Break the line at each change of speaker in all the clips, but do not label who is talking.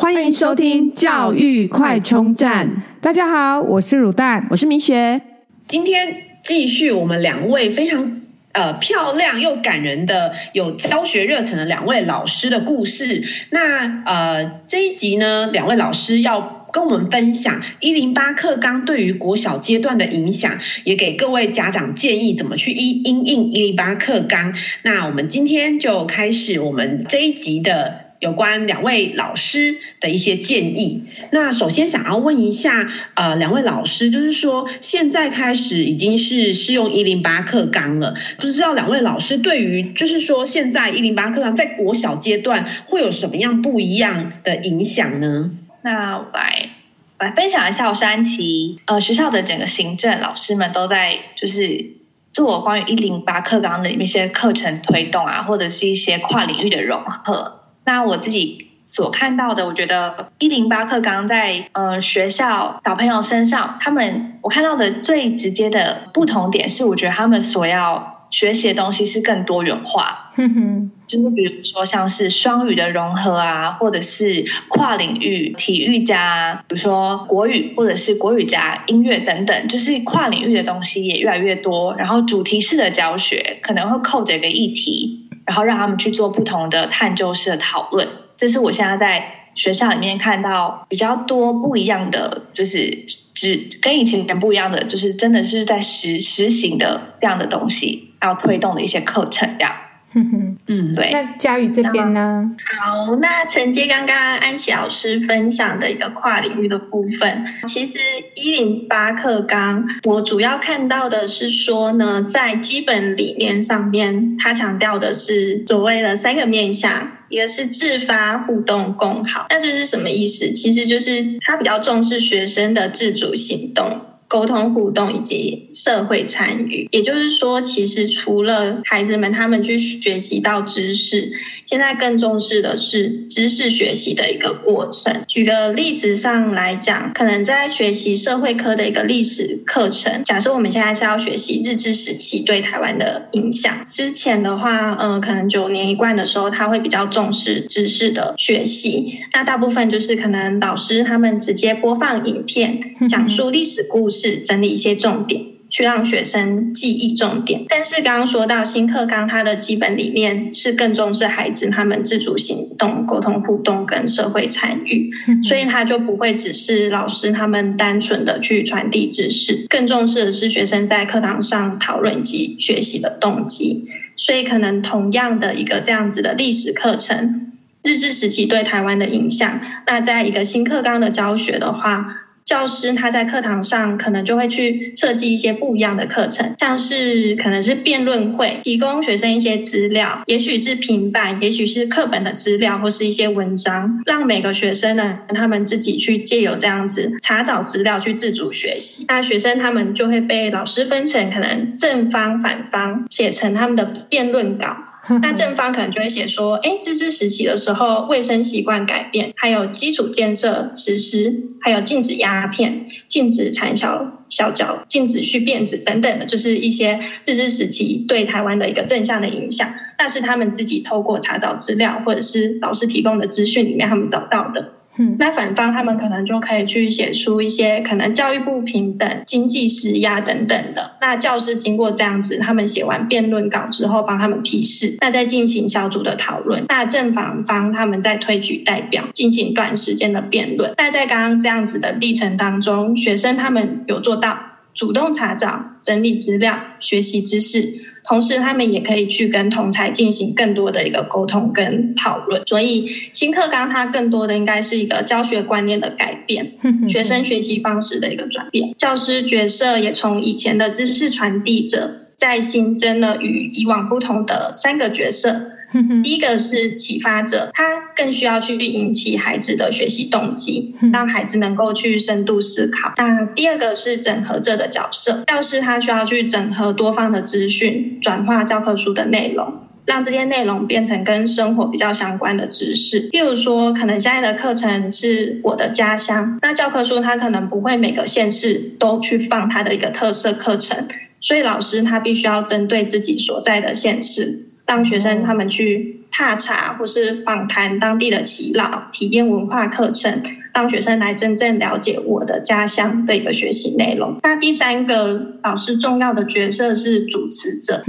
欢迎收听教育快充站。
大家好，我是乳蛋，
我是米雪。
今天继续我们两位非常呃漂亮又感人的有教学热忱的两位老师的故事。那呃这一集呢，两位老师要跟我们分享一零八课纲对于国小阶段的影响，也给各位家长建议怎么去一因应一零八课纲。那我们今天就开始我们这一集的。有关两位老师的一些建议。那首先想要问一下，呃，两位老师，就是说现在开始已经是适用一零八课纲了，不知道两位老师对于就是说现在一零八课纲在国小阶段会有什么样不一样的影响呢？
那我来来分享一下，我是安琪。呃，学校的整个行政老师们都在就是做关于一零八课纲的一些课程推动啊，或者是一些跨领域的融合。那我自己所看到的，我觉得一零八课纲在呃学校小朋友身上，他们我看到的最直接的不同点是，我觉得他们所要学习的东西是更多元化。哼哼，就是比如说像是双语的融合啊，或者是跨领域体育加，比如说国语或者是国语加音乐等等，就是跨领域的东西也越来越多。然后主题式的教学可能会扣着一个议题。然后让他们去做不同的探究式的讨论，这是我现在在学校里面看到比较多不一样的，就是只跟以前不一样的，就是真的是在实实行的这样的东西，要推动的一些课程这样。
哼哼，嗯，对。那佳宇这边呢？
好，那承接刚刚安琪老师分享的一个跨领域的部分，其实一零八课纲，我主要看到的是说呢，在基本理念上面，它强调的是所谓的三个面向，一个是自发、互动、共好。那这是什么意思？其实就是他比较重视学生的自主行动。沟通互动以及社会参与，也就是说，其实除了孩子们他们去学习到知识，现在更重视的是知识学习的一个过程。举个例子上来讲，可能在学习社会科的一个历史课程，假设我们现在是要学习日治时期对台湾的影响，之前的话，嗯，可能九年一贯的时候，他会比较重视知识的学习，那大部分就是可能老师他们直接播放影片，讲述历史故事。是整理一些重点，去让学生记忆重点。但是刚刚说到新课纲，它的基本理念是更重视孩子他们自主行动、沟通互动跟社会参与，所以它就不会只是老师他们单纯的去传递知识，更重视的是学生在课堂上讨论及学习的动机。所以可能同样的一个这样子的历史课程，日治时期对台湾的影响，那在一个新课纲的教学的话。教师他在课堂上可能就会去设计一些不一样的课程，像是可能是辩论会，提供学生一些资料，也许是平板，也许是课本的资料，或是一些文章，让每个学生呢，他们自己去借由这样子查找资料去自主学习。那学生他们就会被老师分成可能正方、反方，写成他们的辩论稿。那正方可能就会写说，哎，日治时期的时候，卫生习惯改变，还有基础建设实施，还有禁止鸦片、禁止缠小小脚、禁止蓄辫子等等的，就是一些日治时期对台湾的一个正向的影响。那是他们自己透过查找资料，或者是老师提供的资讯里面，他们找到的。嗯，那反方他们可能就可以去写出一些可能教育不平等、经济施压等等的。那教师经过这样子，他们写完辩论稿之后，帮他们批示，那再进行小组的讨论。那正反方他们在推举代表进行短时间的辩论。那在刚刚这样子的历程当中，学生他们有做到主动查找、整理资料、学习知识。同时，他们也可以去跟同才进行更多的一个沟通跟讨论。所以，新课纲它更多的应该是一个教学观念的改变，学生学习方式的一个转变。教师角色也从以前的知识传递者，再新增了与以往不同的三个角色。第一个是启发者，他更需要去引起孩子的学习动机，让孩子能够去深度思考。那第二个是整合者的角色，教师他需要去整合多方的资讯，转化教科书的内容，让这些内容变成跟生活比较相关的知识。譬如说，可能现在的课程是我的家乡，那教科书它可能不会每个县市都去放它的一个特色课程，所以老师他必须要针对自己所在的县市。让学生他们去踏查或是访谈当地的耆老，体验文化课程，让学生来真正了解我的家乡的一个学习内容。那第三个老师重要的角色是主持者，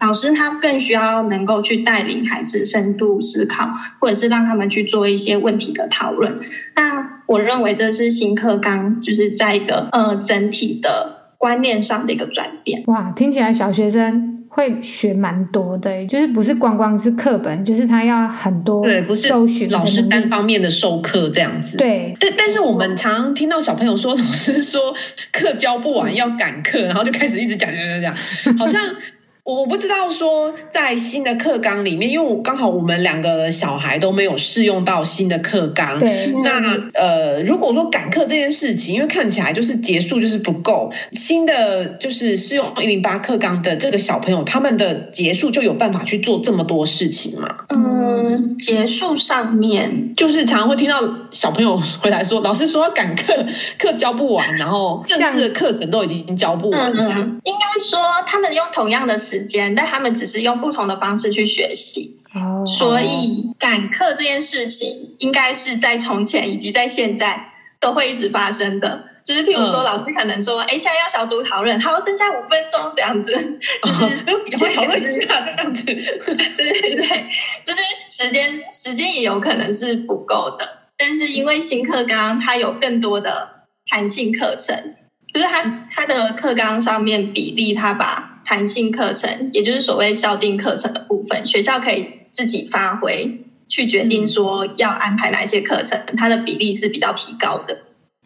老师他更需要能够去带领孩子深度思考，或者是让他们去做一些问题的讨论。那我认为这是新课纲就是在一个呃整体的观念上的一个转变。
哇，听起来小学生。会学蛮多的，就是不是光光是课本，就是他要很多
对，不是老师单方面的授课这样子。
对，
但但是我们常常听到小朋友说，老师说课教不完要赶课，然后就开始一直讲讲讲讲，好像。我不知道说在新的课纲里面，因为我刚好我们两个小孩都没有试用到新的课纲。
对，
那呃，如果说赶课这件事情，因为看起来就是结束就是不够，新的就是试用一零八课纲的这个小朋友，他们的结束就有办法去做这么多事情吗？
嗯，结束上面
就是常常会听到小朋友回来说，老师说要赶课，课教不完，然后正式的课程都已经教不完。
嗯，应该说他们用同样的时。时间，但他们只是用不同的方式去学习，oh. 所以赶课这件事情应该是在从前以及在现在都会一直发生的。就是譬如说，老师可能说：“哎、嗯，现在要小组讨论，好，剩下五分钟这样子，就是也会讨论一下这样子。”对对对，就是时间时间也有可能是不够的，但是因为新课纲它有更多的弹性课程，就是它它的课纲上面比例，它把弹性课程，也就是所谓校定课程的部分，学校可以自己发挥，去决定说要安排哪一些课程，它的比例是比较提高的。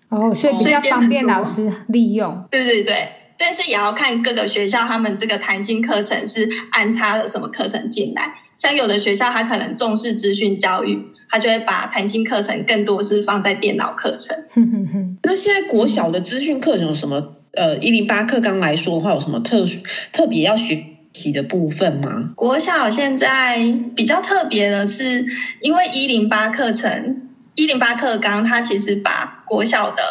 哦，所以比较方便老师利用。
对对对，但是也要看各个学校他们这个弹性课程是安插了什么课程进来。像有的学校他可能重视资讯教育，他就会把弹性课程更多是放在电脑课程。
哼哼哼。
那现在国小的资讯课程有什么？呃，一零八课纲来说的话，有什么特殊、特别要学习的部分吗？
国小现在比较特别的是，因为一零八课程、一零八课纲，它其实把国小的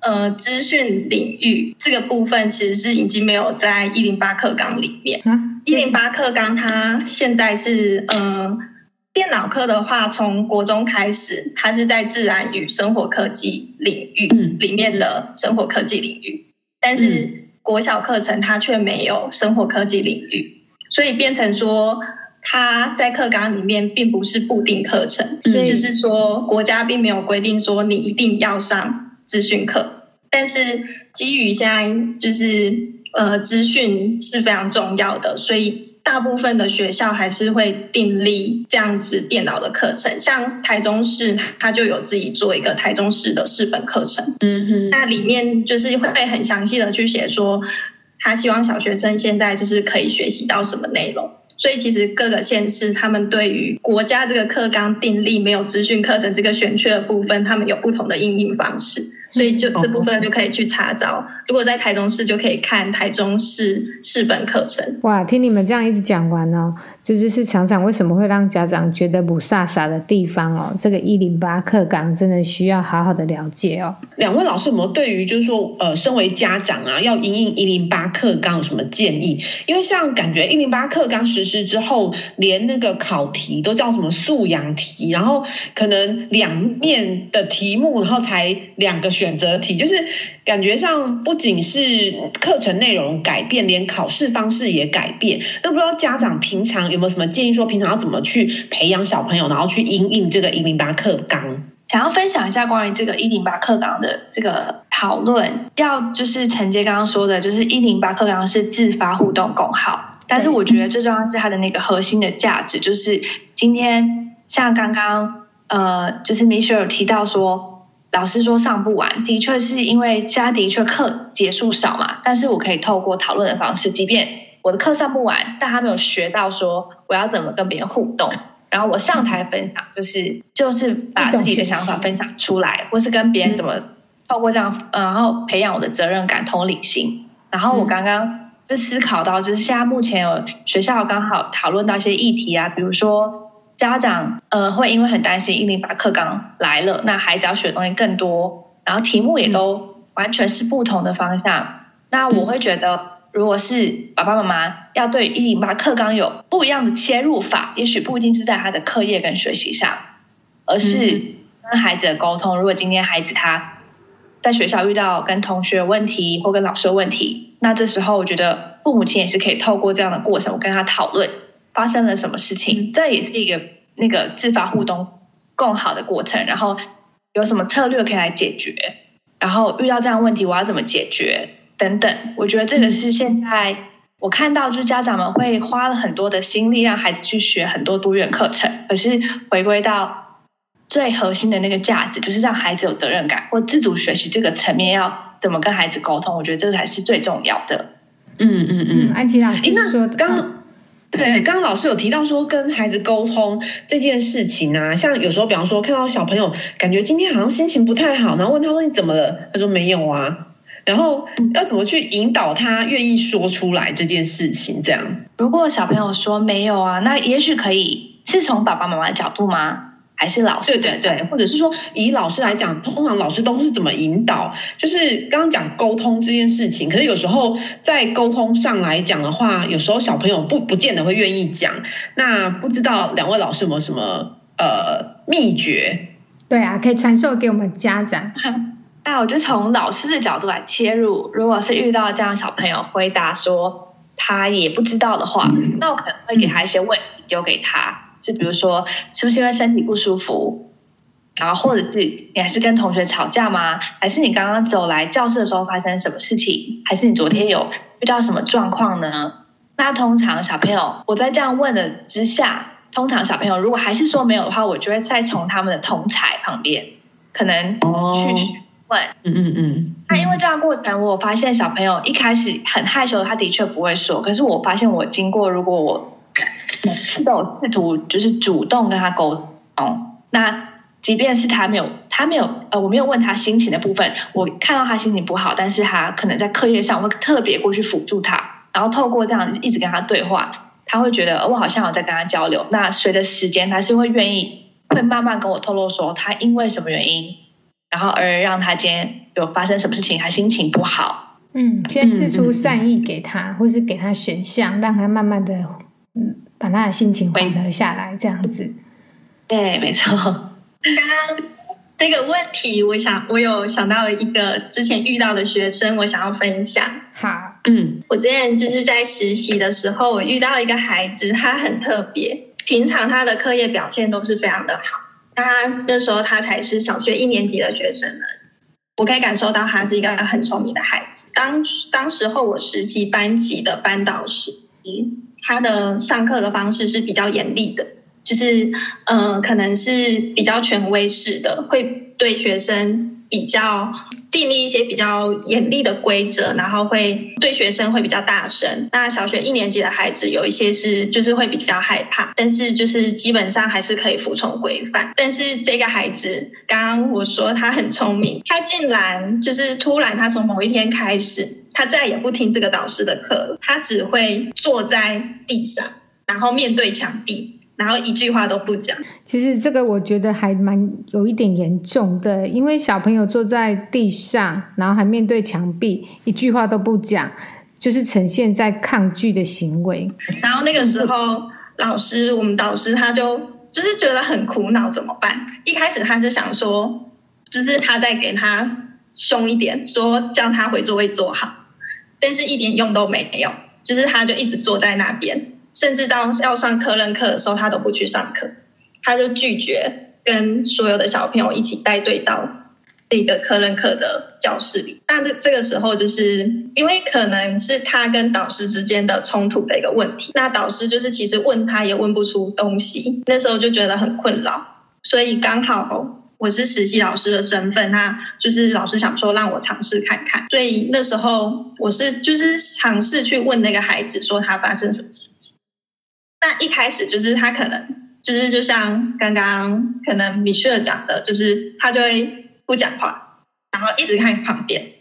呃资讯领域这个部分，其实是已经没有在一零八课纲里面。一零八课纲它现在是呃电脑课的话，从国中开始，它是在自然与生活科技领域里面的生活科技领域。但是国小课程它却没有生活科技领域，所以变成说它在课纲里面并不是固定课程，就是说国家并没有规定说你一定要上资讯课。但是基于现在就是呃资讯是非常重要的，所以。大部分的学校还是会订立这样子电脑的课程，像台中市，它就有自己做一个台中市的市本课程。
嗯哼，
那里面就是会很详细的去写说，他希望小学生现在就是可以学习到什么内容。所以其实各个县市，他们对于国家这个课纲订立没有资讯课程这个选缺的部分，他们有不同的应用方式。所以就这部分就可以去查找，如果在台中市就可以看台中市市本课程。
哇，听你们这样一直讲完哦，这就是常常为什么会让家长觉得不飒飒的地方哦。这个一零八课纲真的需要好好的了解哦。
两位老师有没有对于就是说呃，身为家长啊，要因应一零八课纲有什么建议？因为像感觉一零八课纲实施之后，连那个考题都叫什么素养题，然后可能两面的题目，然后才两个。选择题就是感觉上不仅是课程内容改变，连考试方式也改变。那不知道家长平常有有没有什么建议，说平常要怎么去培养小朋友，然后去因应这个一零八课纲？
想要分享一下关于这个一零八课纲的这个讨论，要就是承接刚刚说的，就是一零八课纲是自发互动共好，但是我觉得最重要是它的那个核心的价值，就是今天像刚刚呃，就是 Michelle 有提到说。老师说上不完，的确是因为家的确课结束少嘛。但是我可以透过讨论的方式，即便我的课上不完，但他没有学到说我要怎么跟别人互动，然后我上台分享，就是就是把自己的想法分享出来，或是跟别人怎么透过这样，然后培养我的责任感、同理心。然后我刚刚是思考到，就是现在目前有学校刚好讨论到一些议题啊，比如说。家长呃会因为很担心一零八课纲来了，那孩子要学的东西更多，然后题目也都完全是不同的方向。那我会觉得，如果是爸爸妈妈要对一零八课纲有不一样的切入法，也许不一定是在他的课业跟学习上，而是跟孩子的沟通。如果今天孩子他在学校遇到跟同学问题或跟老师的问题，那这时候我觉得父母亲也是可以透过这样的过程，我跟他讨论发生了什么事情，这也是一个那个自发互动更好的过程。然后有什么策略可以来解决，然后遇到这样的问题我要怎么解决等等。我觉得这个是现在我看到就是家长们会花了很多的心力让孩子去学很多多元课程，可是回归到最核心的那个价值，就是让孩子有责任感或自主学习这个层面要。怎么跟孩子沟通？我觉得这个才是最重要的。
嗯嗯嗯，
安琪老师说的，
刚对，刚刚老师有提到说跟孩子沟通这件事情啊，像有时候，比方说看到小朋友感觉今天好像心情不太好，然后问他说你怎么了？他说没有啊。然后要怎么去引导他愿意说出来这件事情？这样，
如果小朋友说没有啊，那也许可以是从爸爸妈妈的角度吗？还是老师
对对对，或者是说以老师来讲，通常老师都是怎么引导？就是刚刚讲沟通这件事情，可是有时候在沟通上来讲的话，有时候小朋友不不见得会愿意讲。那不知道两位老师有没有什么呃秘诀？
对啊，可以传授给我们家长。
那我就从老师的角度来切入。如果是遇到这样小朋友回答说他也不知道的话，嗯、那我可能会给他一些问题丢给他。就比如说，是不是因为身体不舒服，然后或者是你还是跟同学吵架吗？还是你刚刚走来教室的时候发生什么事情？还是你昨天有遇到什么状况呢？那通常小朋友，我在这样问的之下，通常小朋友如果还是说没有的话，我就会再从他们的同侪旁边可能去问，
嗯嗯嗯。
那因为这样过程，我发现小朋友一开始很害羞，他的确不会说。可是我发现我经过，如果我每次都有试图就是主动跟他沟通，那即便是他没有，他没有，呃，我没有问他心情的部分，我看到他心情不好，但是他可能在课业上，我会特别过去辅助他，然后透过这样子一直跟他对话，他会觉得我好像有在跟他交流。那随着时间，他是会愿意，会慢慢跟我透露说他因为什么原因，然后而让他今天有发生什么事情，他心情不好。
嗯，先试出善意给他，或是给他选项，让他慢慢的。嗯，把他的心情缓和下来，这样子。
对，没错。
刚刚这个问题，我想我有想到一个之前遇到的学生，我想要分享。
好，
嗯，我之前就是在实习的时候，我遇到一个孩子，他很特别。平常他的课业表现都是非常的好，他那时候他才是小学一年级的学生呢。我可以感受到他是一个很聪明的孩子。当当时候我实习班级的班导师。他的上课的方式是比较严厉的，就是嗯、可能是比较权威式的，会对学生比较订立一些比较严厉的规则，然后会对学生会比较大声。那小学一年级的孩子有一些是就是会比较害怕，但是就是基本上还是可以服从规范。但是这个孩子，刚刚我说他很聪明，他竟然就是突然他从某一天开始。他再也不听这个导师的课了，他只会坐在地上，然后面对墙壁，然后一句话都不讲。
其实这个我觉得还蛮有一点严重的，因为小朋友坐在地上，然后还面对墙壁，一句话都不讲，就是呈现在抗拒的行为。
然后那个时候，老师，我们导师他就就是觉得很苦恼，怎么办？一开始他是想说，就是他在给他凶一点，说叫他回座位坐好。但是一点用都没有，就是他就一直坐在那边，甚至到要上科任课的时候，他都不去上课，他就拒绝跟所有的小朋友一起带队到那个科任课的教室里。那这这个时候，就是因为可能是他跟导师之间的冲突的一个问题，那导师就是其实问他也问不出东西，那时候就觉得很困扰，所以刚好。我是实习老师的身份，那就是老师想说让我尝试看看，所以那时候我是就是尝试去问那个孩子说他发生什么事。那一开始就是他可能就是就像刚刚可能米雪讲的，就是他就会不讲话，然后一直看旁边，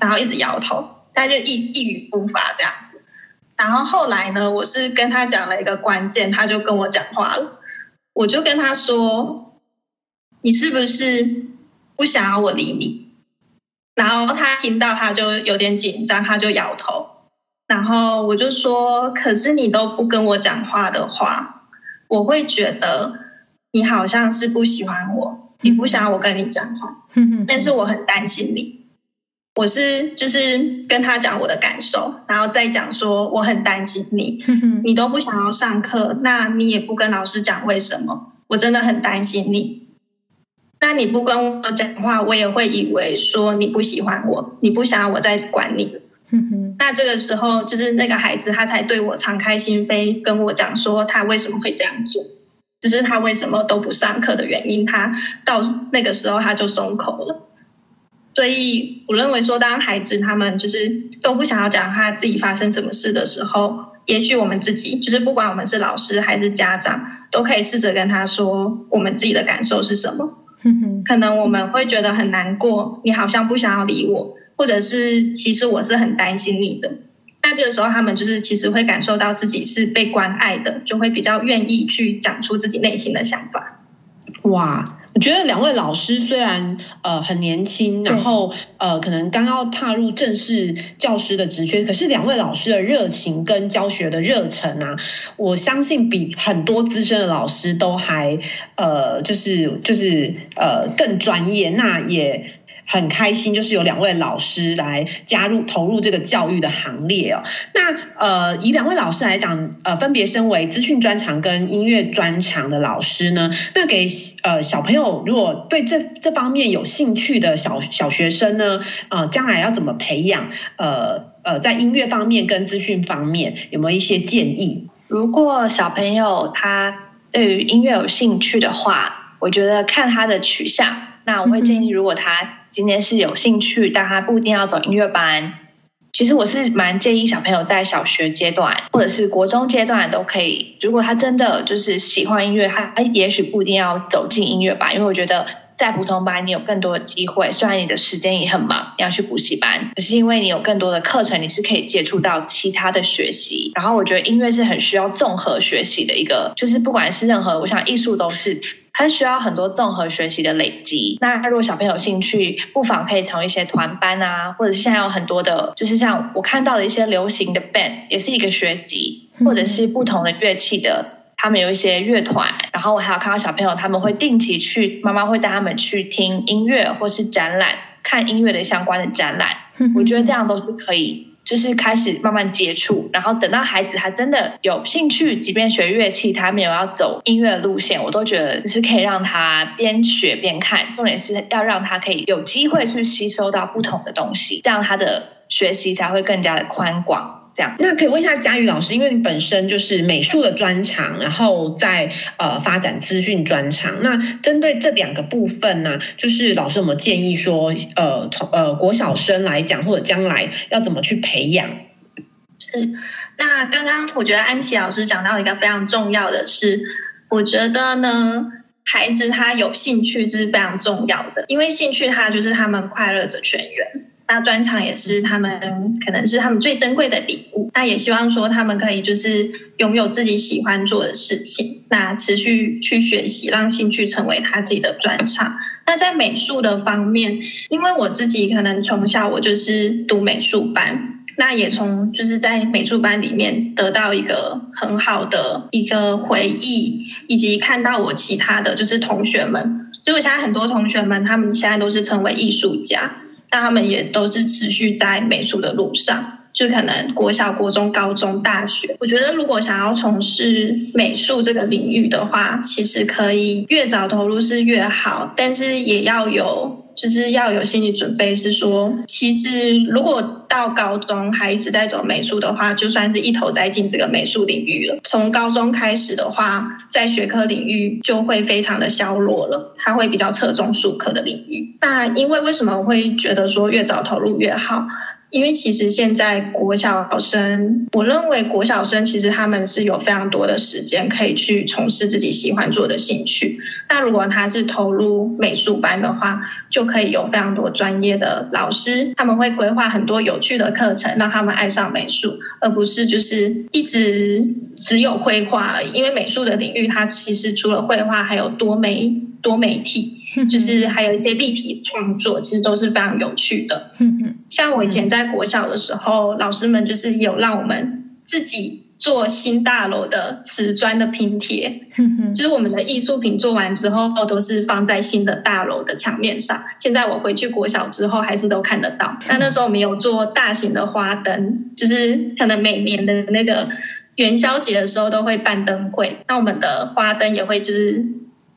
然后一直摇头，他就一一语不发这样子。然后后来呢，我是跟他讲了一个关键，他就跟我讲话了，我就跟他说。你是不是不想要我理你？然后他听到，他就有点紧张，他就摇头。然后我就说，可是你都不跟我讲话的话，我会觉得你好像是不喜欢我，你不想要我跟你讲话，但是我很担心你。我是就是跟他讲我的感受，然后再讲说我很担心你，你都不想要上课，那你也不跟老师讲为什么？我真的很担心你。那你不跟我讲话，我也会以为说你不喜欢我，你不想要我再管你。那这个时候，就是那个孩子他才对我敞开心扉，跟我讲说他为什么会这样做，就是他为什么都不上课的原因。他到那个时候他就松口了。所以我认为说，当孩子他们就是都不想要讲他自己发生什么事的时候，也许我们自己就是不管我们是老师还是家长，都可以试着跟他说我们自己的感受是什么。可能我们会觉得很难过，你好像不想要理我，或者是其实我是很担心你的。那这个时候他们就是其实会感受到自己是被关爱的，就会比较愿意去讲出自己内心的想法。
哇。我觉得两位老师虽然呃很年轻，然后呃可能刚要踏入正式教师的职缺，可是两位老师的热情跟教学的热忱啊，我相信比很多资深的老师都还呃就是就是呃更专业，那也。很开心，就是有两位老师来加入投入这个教育的行列哦。那呃，以两位老师来讲，呃，分别身为资讯专长跟音乐专长的老师呢，那给呃小朋友如果对这这方面有兴趣的小小学生呢，呃，将来要怎么培养？呃呃，在音乐方面跟资讯方面有没有一些建议？
如果小朋友他对于音乐有兴趣的话，我觉得看他的取向。那我会建议，如果他今天是有兴趣，但他不一定要走音乐班。其实我是蛮建议小朋友在小学阶段或者是国中阶段都可以。如果他真的就是喜欢音乐，他也许不一定要走进音乐班，因为我觉得在普通班你有更多的机会。虽然你的时间也很忙，你要去补习班，可是因为你有更多的课程，你是可以接触到其他的学习。然后我觉得音乐是很需要综合学习的一个，就是不管是任何，我想艺术都是。它需要很多综合学习的累积。那如果小朋友有兴趣，不妨可以从一些团班啊，或者是现在有很多的，就是像我看到的一些流行的 band，也是一个学籍，或者是不同的乐器的，他们有一些乐团。然后我还有看到小朋友他们会定期去，妈妈会带他们去听音乐或是展览，看音乐的相关的展览。我觉得这样都是可以。就是开始慢慢接触，然后等到孩子他真的有兴趣，即便学乐器，他没有要走音乐路线，我都觉得就是可以让他边学边看，重点是要让他可以有机会去吸收到不同的东西，这样他的学习才会更加的宽广。这样，那
可以问一下佳宇老师，因为你本身就是美术的专长，然后在呃发展资讯专长。那针对这两个部分呢，就是老师有没有建议说，呃，从呃国小生来讲，或者将来要怎么去培养？
是，那刚刚我觉得安琪老师讲到一个非常重要的是，我觉得呢，孩子他有兴趣是非常重要的，因为兴趣他就是他们快乐的泉源。那专场也是他们可能是他们最珍贵的礼物。那也希望说他们可以就是拥有自己喜欢做的事情，那持续去学习，让兴趣成为他自己的专场。那在美术的方面，因为我自己可能从小我就是读美术班，那也从就是在美术班里面得到一个很好的一个回忆，以及看到我其他的就是同学们，所以我现在很多同学们他们现在都是成为艺术家。那他们也都是持续在美术的路上，就可能国小、国中、高中、大学。我觉得如果想要从事美术这个领域的话，其实可以越早投入是越好，但是也要有。就是要有心理准备，是说，其实如果到高中还一直在走美术的话，就算是一头栽进这个美术领域了。从高中开始的话，在学科领域就会非常的消弱了，他会比较侧重术科的领域。那因为为什么会觉得说越早投入越好？因为其实现在国小生，我认为国小生其实他们是有非常多的时间可以去从事自己喜欢做的兴趣。那如果他是投入美术班的话，就可以有非常多专业的老师，他们会规划很多有趣的课程，让他们爱上美术，而不是就是一直只有绘画而已。因为美术的领域，它其实除了绘画，还有多媒多媒体。就是还有一些立体创作，其实都是非常有趣的。像我以前在国小的时候，老师们就是有让我们自己做新大楼的瓷砖的拼贴，就是我们的艺术品做完之后，都是放在新的大楼的墙面上。现在我回去国小之后，还是都看得到。那那时候我们有做大型的花灯，就是可能每年的那个元宵节的时候都会办灯会，那我们的花灯也会就是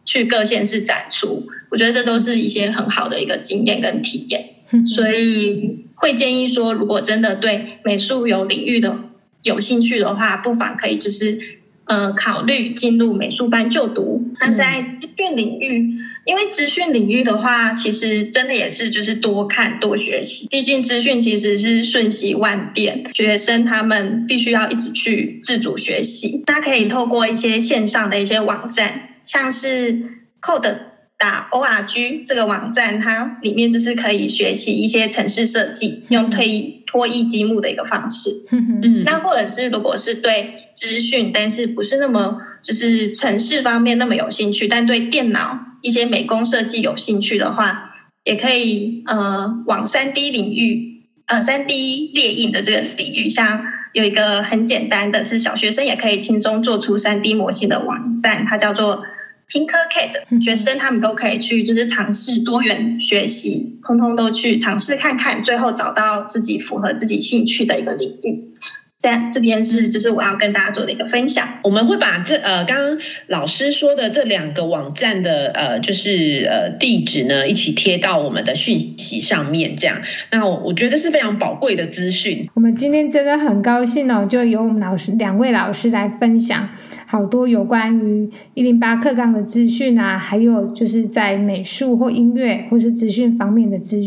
去各县市展出。我觉得这都是一些很好的一个经验跟体验，所以会建议说，如果真的对美术有领域的有兴趣的话，不妨可以就是呃考虑进入美术班就读。那在资讯领域，因为资讯领域的话，其实真的也是就是多看多学习，毕竟资讯其实是瞬息万变，学生他们必须要一直去自主学习。那可以透过一些线上的一些网站，像是 Code。打 org 这个网站，它里面就是可以学习一些城市设计，用推脱衣积木的一个方式。嗯，那或者是如果是对资讯，但是不是那么就是城市方面那么有兴趣，但对电脑一些美工设计有兴趣的话，也可以呃往三 D 领域呃三 D 列印的这个领域，像有一个很简单的是小学生也可以轻松做出三 D 模型的网站，它叫做。Tinkercad 学生他们都可以去，就是尝试多元学习，通通都去尝试看看，最后找到自己符合自己兴趣的一个领域。在这边是就是我要跟大家做的一个分享。
我们会把这呃刚刚老师说的这两个网站的呃就是呃地址呢一起贴到我们的讯息上面，这样。那我我觉得是非常宝贵的资讯。
我们今天真的很高兴哦，就由我们老师两位老师来分享。好多有关于一零八课纲的资讯啊，还有就是在美术或音乐或是资讯方面的资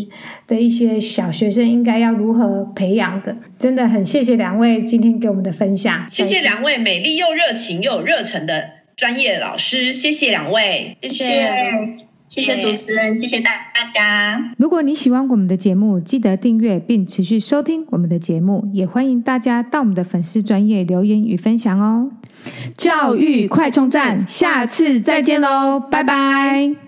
的一些小学生应该要如何培养的，真的很谢谢两位今天给我们的分享。
谢谢两位美丽又热情又有热忱的专业老师，谢谢两位，
谢谢谢谢主持人，谢谢大大家。
如果你喜欢我们的节目，记得订阅并持续收听我们的节目，也欢迎大家到我们的粉丝专业留言与分享哦。
教育快充站，下次再见喽，拜拜。